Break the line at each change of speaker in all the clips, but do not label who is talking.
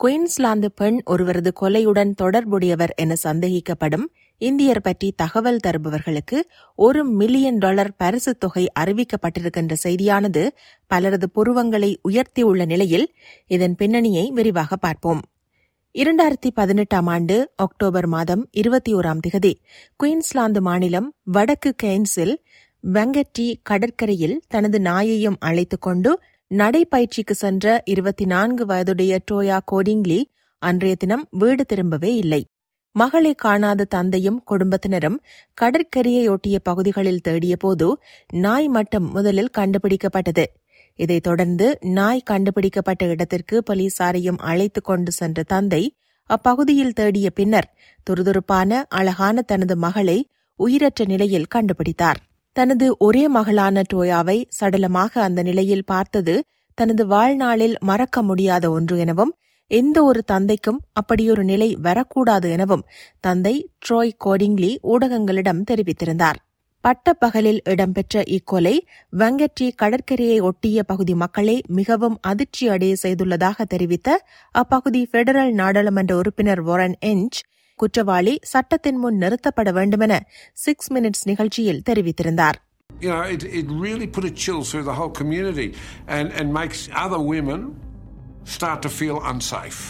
Queensland பெண் ஒருவரது கொலையுடன் தொடர்புடையவர் என சந்தேகிக்கப்படும் இந்தியர் பற்றி தகவல் தருபவர்களுக்கு ஒரு மில்லியன் டாலர் பரிசுத் தொகை அறிவிக்கப்பட்டிருக்கின்ற செய்தியானது பலரது புருவங்களை உயர்த்தியுள்ள நிலையில் இதன் பின்னணியை விரிவாக பார்ப்போம். இரண்டாயிரத்தி பதினெட்டாம் ஆண்டு அக்டோபர் மாதம் இருபத்தி ஓராம் திகதி குயின்ஸ்லாந்து மாநிலம் வடக்கு கெய்ன்ஸில் வெங்கட்டி கடற்கரையில் தனது நாயையும் அழைத்துக் கொண்டு நடைப்பயிற்சிக்கு சென்ற இருபத்தி நான்கு வயதுடைய டோயா கோடிங்லி அன்றைய தினம் வீடு திரும்பவே இல்லை. மகளை காணாத தந்தையும் குடும்பத்தினரும் கடற்கரையையொட்டிய பகுதிகளில் தேடியபோது நாய் மட்டும் முதலில் கண்டுபிடிக்கப்பட்டது. இதைத் தொடர்ந்து நாய் கண்டுபிடிக்கப்பட்ட இடத்திற்கு போலீசாரையும் அழைத்துக் கொண்டு சென்ற தந்தை அப்பகுதியில் தேடிய பின்னர் துருதுருப்பான அழகான தனது மகளை உயிரற்ற நிலையில் கண்டுபிடித்தார். தனது ஒரே மகளான டோயாவை சடலமாக அந்த நிலையில் பார்த்தது தனது வாழ்நாளில் மறக்க முடியாத ஒன்று எனவும் எந்த ஒரு தந்தைக்கும் அப்படியொரு நிலை வரக்கூடாது எனவும் தந்தை ட்ரோய் கோடிங்லி ஊடகங்களிடம் தெரிவித்திருந்தார். பட்டப்பகலில் இடம்பெற்ற இக்கொலை வெங்கட்டி கடற்கரையை ஒட்டிய பகுதி மக்களை மிகவும் அதிர்ச்சி அடைய செய்துள்ளதாக தெரிவித்த அப்பகுதி பெடரல் நாடாளுமன்ற உறுப்பினர் வாரன் எஞ்ச் குற்றவாளி சட்டத்தின் முன் நிறுத்தப்பட வேண்டுமென சிக்ஸ் மினிட்ஸ் நிகழ்ச்சியில் தெரிவித்திருந்தார்
You know, it, it really put a chill through the whole community and, and makes other women start to feel unsafe.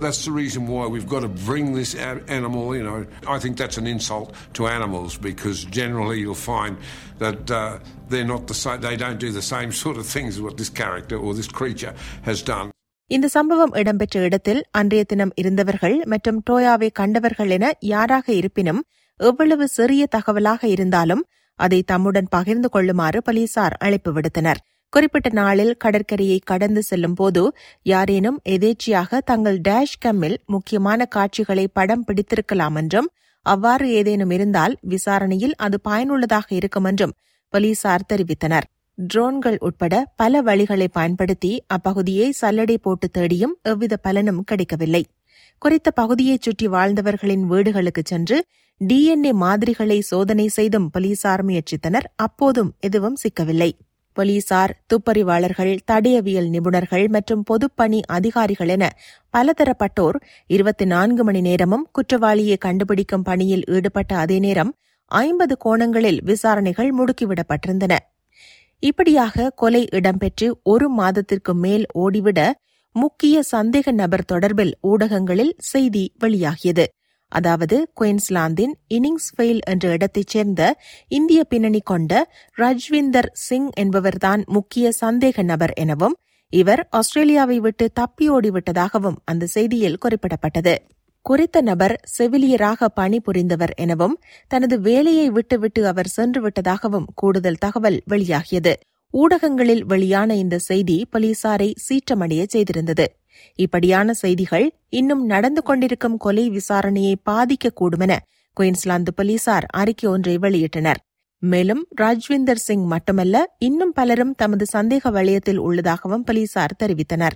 That's the reason why we've got to bring this a- animal, you know. I think that's an insult to animals because generally you'll find that uh, they're not the same, they don't do the same sort of things what this character or this creature has done.
இந்த சம்பவம் இடம்பெற்ற இடத்தில் அன்றைய தினம் இருந்தவர்கள் மற்றும் டோயாவை கண்டவர்கள் என யாராக இருப்பினும் எவ்வளவு சிறிய தகவலாக இருந்தாலும் அதை தம்முடன் பகிர்ந்து கொள்ளுமாறு போலீசார் அழைப்பு விடுத்தனர். குறிப்பிட்ட நாளில் கடற்கரையை கடந்து செல்லும் போது யாரேனும் எதேச்சியாக தங்கள் டேஷ் கம்மில் முக்கியமான காட்சிகளை படம் பிடித்திருக்கலாம் என்றும் அவ்வாறு ஏதேனும் இருந்தால் விசாரணையில் அது பயனுள்ளதாக இருக்கும் என்றும் போலீசார் தெரிவித்தனர். ட்ரோன்கள் உட்பட பல வழிகளை பயன்படுத்தி அப்பகுதியை சல்லடை போட்டு தேடியும் எவ்வித பலனும் கிடைக்கவில்லை. குறித்த பகுதியைச் சுற்றி வாழ்ந்தவர்களின் வீடுகளுக்கு சென்று டிஎன்ஏ மாதிரிகளை சோதனை செய்தும் போலீசார் முயற்சித்தனர். அப்போதும் எதுவும் சிக்கவில்லை. போலீசார் துப்பறிவாளர்கள் தடயவியல் நிபுணர்கள் மற்றும் பொதுப்பணி அதிகாரிகள் என பலதரப்பட்டோர் இருபத்தி நான்கு மணி நேரமும் குற்றவாளியை கண்டுபிடிக்கும் பணியில் ஈடுபட்ட அதே நேரம் ஐம்பது கோணங்களில் விசாரணைகள் முடுக்கிவிடப்பட்டிருந்தன. இப்படியாக கொலை இடம்பெற்று ஒரு மாதத்திற்கு மேல் ஓடிவிட முக்கிய சந்தேக நபர் தொடர்பில் ஊடகங்களில் செய்தி வெளியாகியது. அதாவது குயின்ஸ்லாந்தின் இன்னிங்ஸ்வெயில் என்ற இடத்தைச் சேர்ந்த இந்திய பின்னணி கொண்ட ரஜ்விந்தர் சிங் என்பவர்தான் முக்கிய சந்தேக நபர் எனவும் இவர் ஆஸ்திரேலியாவை விட்டு தப்பியோடிவிட்டதாகவும் அந்த செய்தியில் குறிப்பிடப்பட்டது. குறித்த நபர் செவிலியராக பணிபுரிந்தவர் எனவும் தனது வேலையை விட்டுவிட்டு அவர் சென்றுவிட்டதாகவும் கூடுதல் தகவல் வெளியாகியது. ஊடகங்களில் வெளியான இந்த செய்தி போலீசாரை சீற்றமடைய செய்திருந்தது. இப்படியான செய்திகள் இன்னும் நடந்து கொண்டிருக்கும் கொலை விசாரணையை பாதிக்கக்கூடுமென குயின்ஸ்லாந்து போலீசார் அறிக்கை ஒன்றை வெளியிட்டனர். மேலும் ராஜ்விந்தர் சிங் மட்டுமல்ல இன்னும் பலரும் தமது சந்தேக வளையத்தில் உள்ளதாகவும் போலீசார் தெரிவித்தனர்.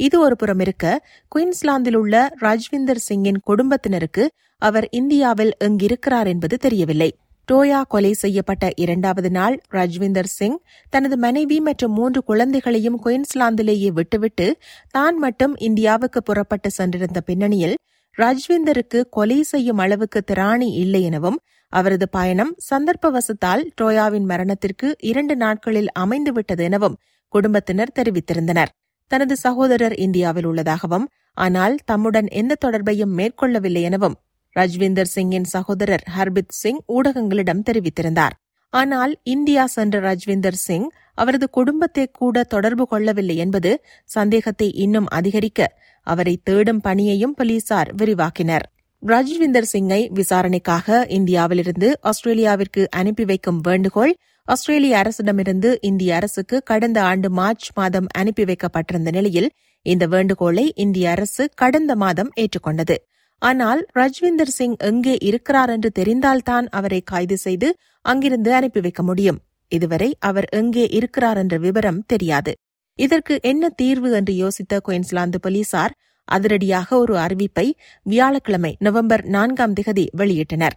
இது ஒரு புறம் இருக்க குயின்ஸ்லாந்தில் உள்ள ராஜ்விந்தர் சிங்கின் குடும்பத்தினருக்கு அவர் இந்தியாவில் எங்கிருக்கிறார் என்பது தெரியவில்லை. டோயா கொலை செய்யப்பட்ட இரண்டாவது நாள் ராஜ்விந்தர் சிங் தனது மனைவி மற்றும் மூன்று குழந்தைகளையும் குயின்ஸ்லாந்திலேயே விட்டுவிட்டு தான் மட்டும் இந்தியாவுக்கு புறப்பட்டு சென்றிருந்த பின்னணியில் ராஜ்விந்தருக்கு கொலை செய்யும் அளவுக்கு திராணி இல்லை எனவும் அவரது பயணம் சந்தர்ப்பவசத்தால் டோயாவின் மரணத்திற்கு இரண்டு நாட்களில் அமைந்துவிட்டது எனவும் குடும்பத்தினர் தெரிவித்திருந்தனர். தனது சகோதரர் இந்தியாவில் உள்ளதாகவும் ஆனால் தம்முடன் எந்த தொடர்பையும் மேற்கொள்ளவில்லை எனவும் ரஜ்விந்தர் சிங்கின் சகோதரர் ஹர்பித் சிங் ஊடகங்களிடம் தெரிவித்திருந்தார். ஆனால் இந்தியா சென்ற ரஜ்விந்தர் சிங் அவரது குடும்பத்தை கூட தொடர்பு கொள்ளவில்லை என்பது சந்தேகத்தை இன்னும் அதிகரிக்க அவரை தேடும் பணியையும் போலீசார் விரிவாக்கினர். ரஜ்விந்தர் சிங்கை விசாரணைக்காக இந்தியாவிலிருந்து ஆஸ்திரேலியாவிற்கு அனுப்பி வைக்கும் வேண்டுகோள் ஆஸ்திரேலிய அரசிடமிருந்து இந்திய அரசுக்கு கடந்த ஆண்டு மார்ச் மாதம் அனுப்பி வைக்கப்பட்டிருந்த நிலையில் இந்த வேண்டுகோளை இந்திய அரசு கடந்த மாதம் ஏற்றுக்கொண்டது. ஆனால் ரஜ்விந்தர் சிங் எங்கே இருக்கிறார் என்று தெரிந்தால்தான் அவரை கைது செய்து அங்கிருந்து அனுப்பி வைக்க முடியும். இதுவரை அவர் எங்கே இருக்கிறார் என்ற விவரம் தெரியாது. இதற்கு என்ன தீர்வு என்று யோசித்த குயின்ஸ்லாந்து போலீசார் அதிரடியாக ஒரு அறிவிப்பை வியாழக்கிழமை நவம்பர் நான்காம் திகதி வெளியிட்டனர்.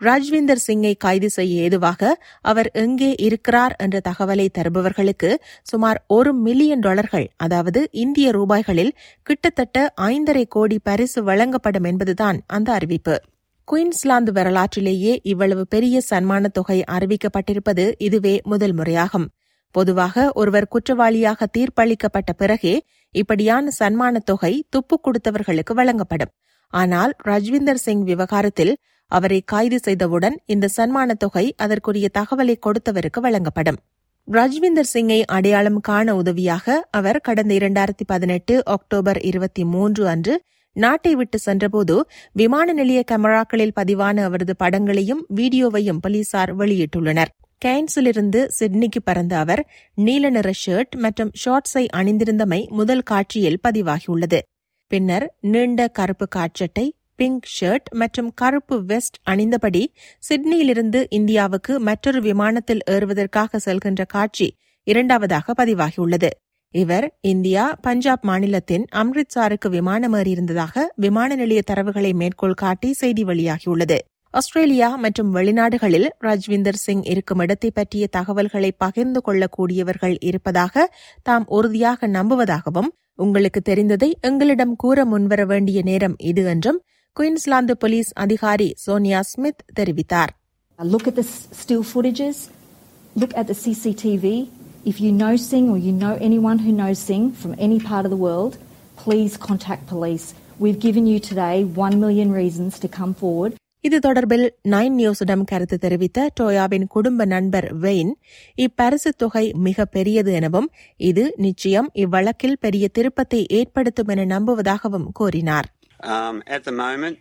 ராஜ்விந்தர் சிங்கை கைது செய்ய ஏதுவாக அவர் எங்கே இருக்கிறார் என்ற தகவலை தருபவர்களுக்கு சுமார் ஒரு மில்லியன் டாலர்கள் அதாவது இந்திய ரூபாய்களில் கிட்டத்தட்ட ஐந்தரை கோடி பரிசு வழங்கப்படும் என்பதுதான் அந்த அறிவிப்பு. குயின்ஸ்லாந்து வரலாற்றிலேயே இவ்வளவு பெரிய சன்மான தொகை அறிவிக்கப்பட்டிருப்பது இதுவே முதல் முறையாகும். பொதுவாக ஒருவர் குற்றவாளியாக தீர்ப்பளிக்கப்பட்ட பிறகே இப்படியான சன்மான தொகை துப்பு கொடுத்தவர்களுக்கு வழங்கப்படும். ஆனால் ரஜ்விந்தர் சிங் விவகாரத்தில் அவரை கைது செய்தவுடன் இந்த சன்மான தொகை அதற்குரிய தகவலை கொடுத்தவருக்கு வழங்கப்படும். ரஜ்விந்தர் சிங்கை அடையாளம் காண உதவியாக அவர் கடந்த இரண்டாயிரத்தி பதினெட்டு அக்டோபர் இருபத்தி மூன்று அன்று நாட்டை விட்டு சென்றபோது விமான நிலைய கேமராக்களில் பதிவான அவரது படங்களையும் வீடியோவையும் போலீசார் வெளியிட்டுள்ளனர். கேன்ஸிலிருந்து சிட்னிக்கு பறந்த அவர் நீல நிற ஷர்ட் மற்றும் ஷார்ட்ஸை அணிந்திருந்தமை முதல் காட்சியில் பதிவாகியுள்ளது. பின்னர் நீண்ட கருப்பு காட்சட்டை பிங்க் ஷர்ட் மற்றும் கருப்பு வெஸ்ட் அணிந்தபடி சிட்னியிலிருந்து இந்தியாவுக்கு மற்றொரு விமானத்தில் ஏறுவதற்காக செல்கின்ற காட்சி இரண்டாவதாக பதிவாகியுள்ளது. இவர் இந்தியா பஞ்சாப் மாநிலத்தின் அம்ரித்சாருக்கு விமானம் ஏறியிருந்ததாக விமான நிலைய தரவுகளை மேற்கோள் காட்டி செய்தி வெளியாகியுள்ளது. ஆஸ்திரேலியா மற்றும் வெளிநாடுகளில் ராஜ்விந்தர் சிங் இருக்கும் இடத்தை பற்றிய தகவல்களை பகிர்ந்து கொள்ளக்கூடியவர்கள் இருப்பதாக தாம் உறுதியாக நம்புவதாகவும் உங்களுக்கு தெரிந்ததை எங்களிடம் கூற முன்வர வேண்டிய நேரம் இது என்றும் குயின்ஸ்லாந்து போலீஸ் அதிகாரி சோனியா ஸ்மித் தெரிவித்தார்
Look at the still footages, look at the CCTV. If you know Singh or you know anyone who knows Singh from any part of the world, please contact police. We've given you today one million reasons to come forward.
இது தொடர்பில் nine நியூஸிடம் கருத்து தெரிவித்த டோயாவின் குடும்ப நண்பர் vein இப்பரிசு தொகை மிக பெரியது எனவும் இது நிச்சயம் இவ்வழக்கில் பெரிய திருப்பத்தை ஏற்படுத்தும் என நம்புவதாகவும் கூறினார்
Um, at the moment,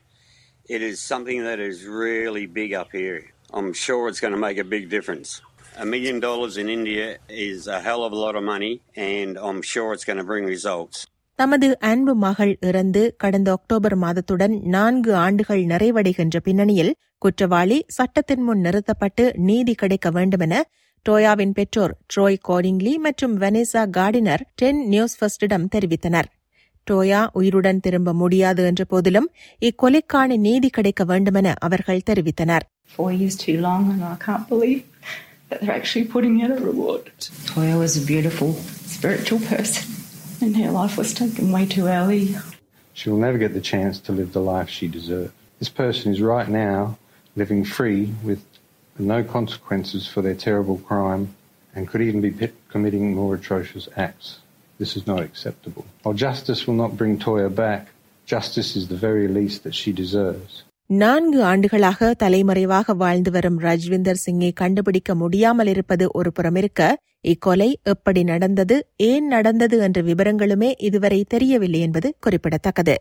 it is something that is really big up here. I'm sure it's going to make a big difference. A million dollars in India is a hell of a lot of money, and I'm sure it's going to bring results.
தமது அன்பு மகள் இறந்து கடந்த October மாதத்துடன் நான்கு ஆண்டுகள் நிறைவடைகின்ற பின்னணியில் குற்றவாளி சட்டத்தின் முன் நிறுத்தப்பட்டு நீதி கிடைக்க வேண்டுமென டோயாவின் பெற்றோர் ட்ரோய் கோரிங்லி மற்றும் வெனேசா கார்டினர் டென் நியூஸ் ஃபர்ஸ்டிடம் தெரிவித்தனர் டோயா உயிருடன் திரும்ப முடியாது என்ற போதிலும் இக்கொலைக்கான நீதி கிடைக்க வேண்டுமென அவர்கள் தெரிவித்தனர்
four years too long, and I can't believe that they're actually putting out a reward. Toya was a beautiful spiritual person, and her life was taken way too early.
She will never get the chance to live the life she deserved. This person is right now living free with no consequences for their terrible crime and could even be pit- committing more atrocious acts. This is not acceptable. While justice will not bring Toya back, justice is the very least that she deserves.
நான்கு ஆண்டுகளாக தலைமறைவாக வாழ்ந்து வரும் ராஜ்விந்தர் சிங்கை கண்டுபிடிக்க முடியாமல் இருப்பது ஒரு புறமிருக்க இக்கொலை எப்படி நடந்தது ஏன் நடந்தது என்ற விவரங்களுமே இதுவரை தெரியவில்லை என்பது குறிப்பிடத்தக்கது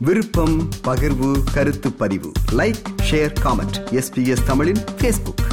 விருப்பம் பகிர்வு கருத்து பதிவு லைக் ஷேர் காமெண்ட் எஸ்பிஎஸ் தமிழின் ஃபேஸ்புக்